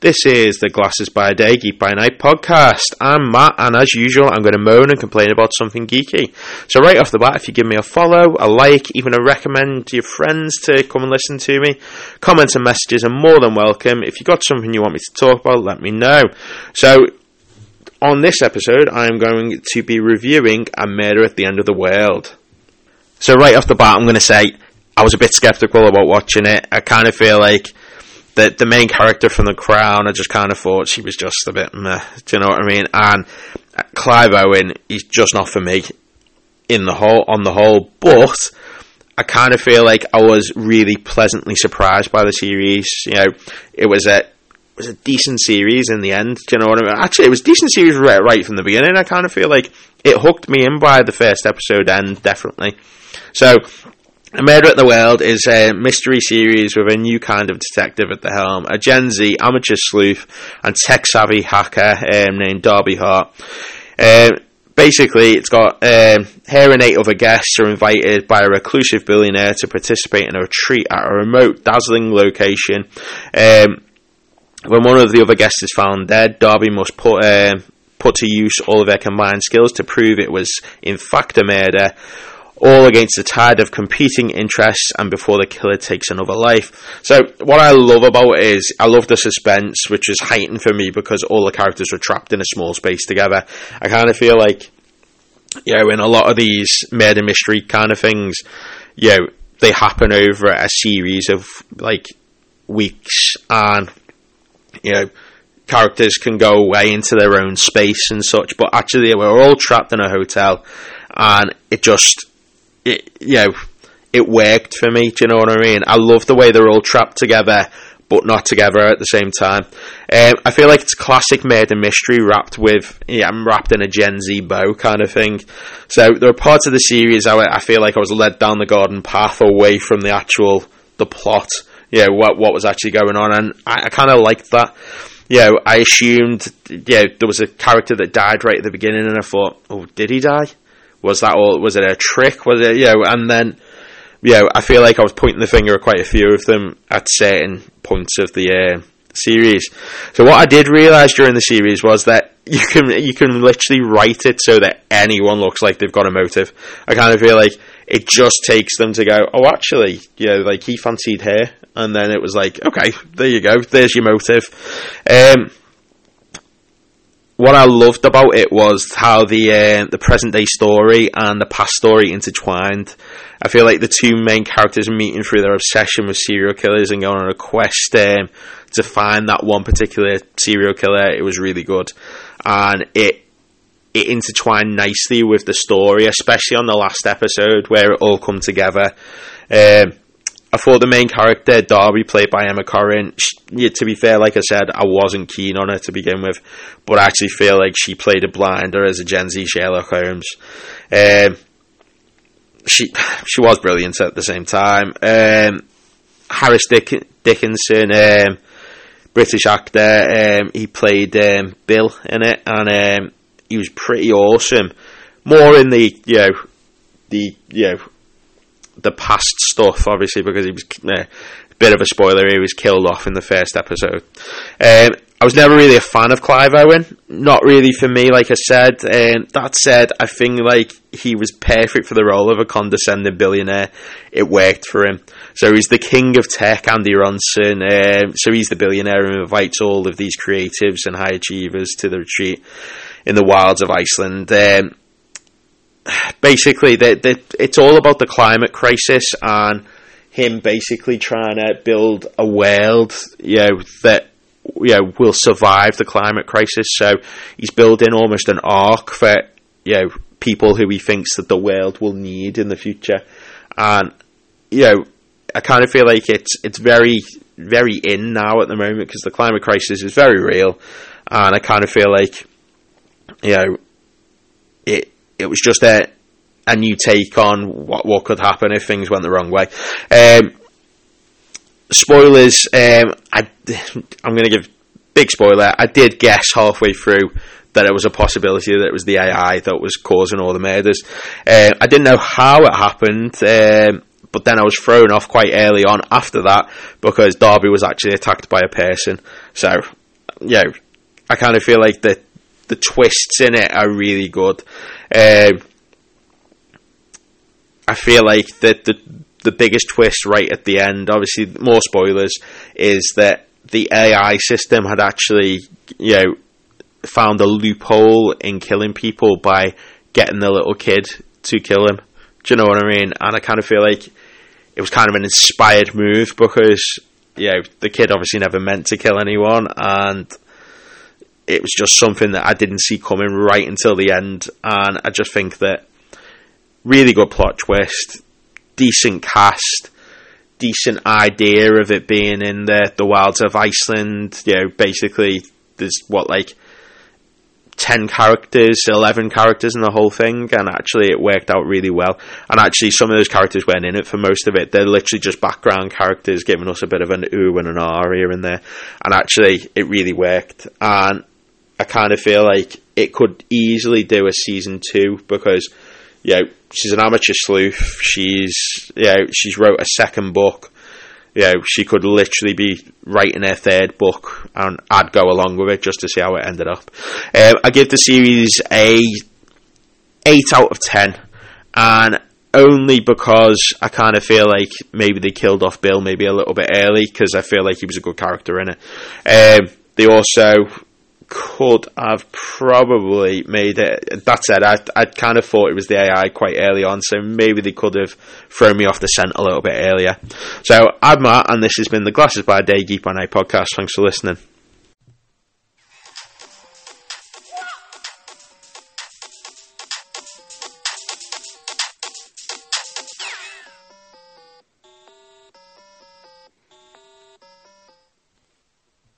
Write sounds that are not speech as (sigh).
This is the Glasses by Day, Geek by Night podcast. I'm Matt, and as usual, I'm going to moan and complain about something geeky. So, right off the bat, if you give me a follow, a like, even a recommend to your friends to come and listen to me, comments and messages are more than welcome. If you've got something you want me to talk about, let me know. So, on this episode, I'm going to be reviewing A Murder at the End of the World. So, right off the bat, I'm going to say I was a bit skeptical about watching it. I kind of feel like the the main character from The Crown, I just kind of thought she was just a bit meh. Do you know what I mean? And uh, Clive Owen, he's just not for me in the whole on the whole, but. I kind of feel like I was really pleasantly surprised by the series. You know, it was a it was a decent series in the end. Do you know what I mean? Actually, it was a decent series right, right from the beginning. I kind of feel like it hooked me in by the first episode end, definitely. So a Murder at the World is a mystery series with a new kind of detective at the helm, a Gen Z amateur sleuth and tech savvy hacker um, named Darby Hart. Um, basically, it's got um, her and eight other guests are invited by a reclusive billionaire to participate in a retreat at a remote, dazzling location. Um, when one of the other guests is found dead, Darby must put um, put to use all of their combined skills to prove it was in fact a murder all against the tide of competing interests and before the killer takes another life. So, what I love about it is I love the suspense, which is heightened for me because all the characters were trapped in a small space together. I kind of feel like, you know, in a lot of these murder mystery kind of things, you know, they happen over a series of like weeks and, you know, characters can go away into their own space and such, but actually we're all trapped in a hotel and it just it, you know, it worked for me. Do you know what I mean? I love the way they're all trapped together, but not together at the same time. Um, I feel like it's classic murder mystery wrapped with, yeah, I'm wrapped in a Gen Z bow kind of thing. So there are parts of the series I, I feel like I was led down the garden path away from the actual the plot. Yeah, what what was actually going on, and I, I kind of liked that. You know, I assumed, yeah, there was a character that died right at the beginning, and I thought, oh, did he die? Was that all? Was it a trick? Was it, you know, and then, you know, I feel like I was pointing the finger at quite a few of them at certain points of the uh, series. So what I did realise during the series was that you can you can literally write it so that anyone looks like they've got a motive. I kind of feel like it just takes them to go, oh, actually, you know, like he fancied her, and then it was like, okay, there you go, there's your motive. Um, what I loved about it was how the uh, the present day story and the past story intertwined. I feel like the two main characters meeting through their obsession with serial killers and going on a quest um, to find that one particular serial killer. It was really good, and it it intertwined nicely with the story, especially on the last episode where it all come together. Um, I thought the main character, Darby, played by Emma Corrin, she, to be fair, like I said, I wasn't keen on her to begin with, but I actually feel like she played a blinder as a Gen Z Sherlock Holmes. Um, she (sighs) she was brilliant at the same time. Um, Harris Dick, Dickinson, um, British actor, um, he played um, Bill in it, and um, he was pretty awesome. More in the you know the you know the past stuff, obviously, because he was uh, a bit of a spoiler. He was killed off in the first episode. Um, I was never really a fan of Clive Owen. Not really for me, like I said. Um, that said, I think like he was perfect for the role of a condescending billionaire. It worked for him. So he's the king of tech, Andy Ronson. Um, so he's the billionaire who invites all of these creatives and high achievers to the retreat in the wilds of Iceland. Um, basically, it's all about the climate crisis and him basically trying to build a world, you know, that you know will survive the climate crisis. So he's building almost an ark for you know people who he thinks that the world will need in the future, and you know, I kind of feel like it's it's very very in now at the moment because the climate crisis is very real, and I kind of feel like you know it was just a a new take on what what could happen if things went the wrong way. Um, spoilers. Um, I I'm going to give big spoiler. I did guess halfway through that it was a possibility that it was the AI that was causing all the murders. Uh, I didn't know how it happened. Um, but then I was thrown off quite early on after that because Darby was actually attacked by a person. So yeah, I kind of feel like the the twists in it are really good. Um, I feel like that the the biggest twist right at the end, obviously more spoilers, is that the AI system had actually, you know, found a loophole in killing people by getting the little kid to kill him. Do you know what I mean? And I kind of feel like it was kind of an inspired move because, you know, the kid obviously never meant to kill anyone and it was just something that I didn't see coming right until the end. And I just think that really good plot twist, decent cast, decent idea of it being in the the wilds of Iceland. You know, basically there's what like ten characters, eleven characters in the whole thing, and actually it worked out really well. And actually, some of those characters weren't in it for most of it; they're literally just background characters, giving us a bit of an ooh and an ah here and there. And actually, it really worked. And I kind of feel like it could easily do a season two because you know, she's an amateur sleuth. She's, you know, she's wrote a second book. You know, she could literally be writing her third book, and I'd go along with it just to see how it ended up. Um, I give the series a eight out of ten, and only because I kind of feel like maybe they killed off Bill maybe a little bit early because I feel like he was a good character in it. Um, they also could have probably made it. That said, I I kind of thought it was the AI quite early on, so maybe they could have thrown me off the scent a little bit earlier. So I'm Matt, and this has been the Glasses by Day Geek by Night podcast. Thanks for listening.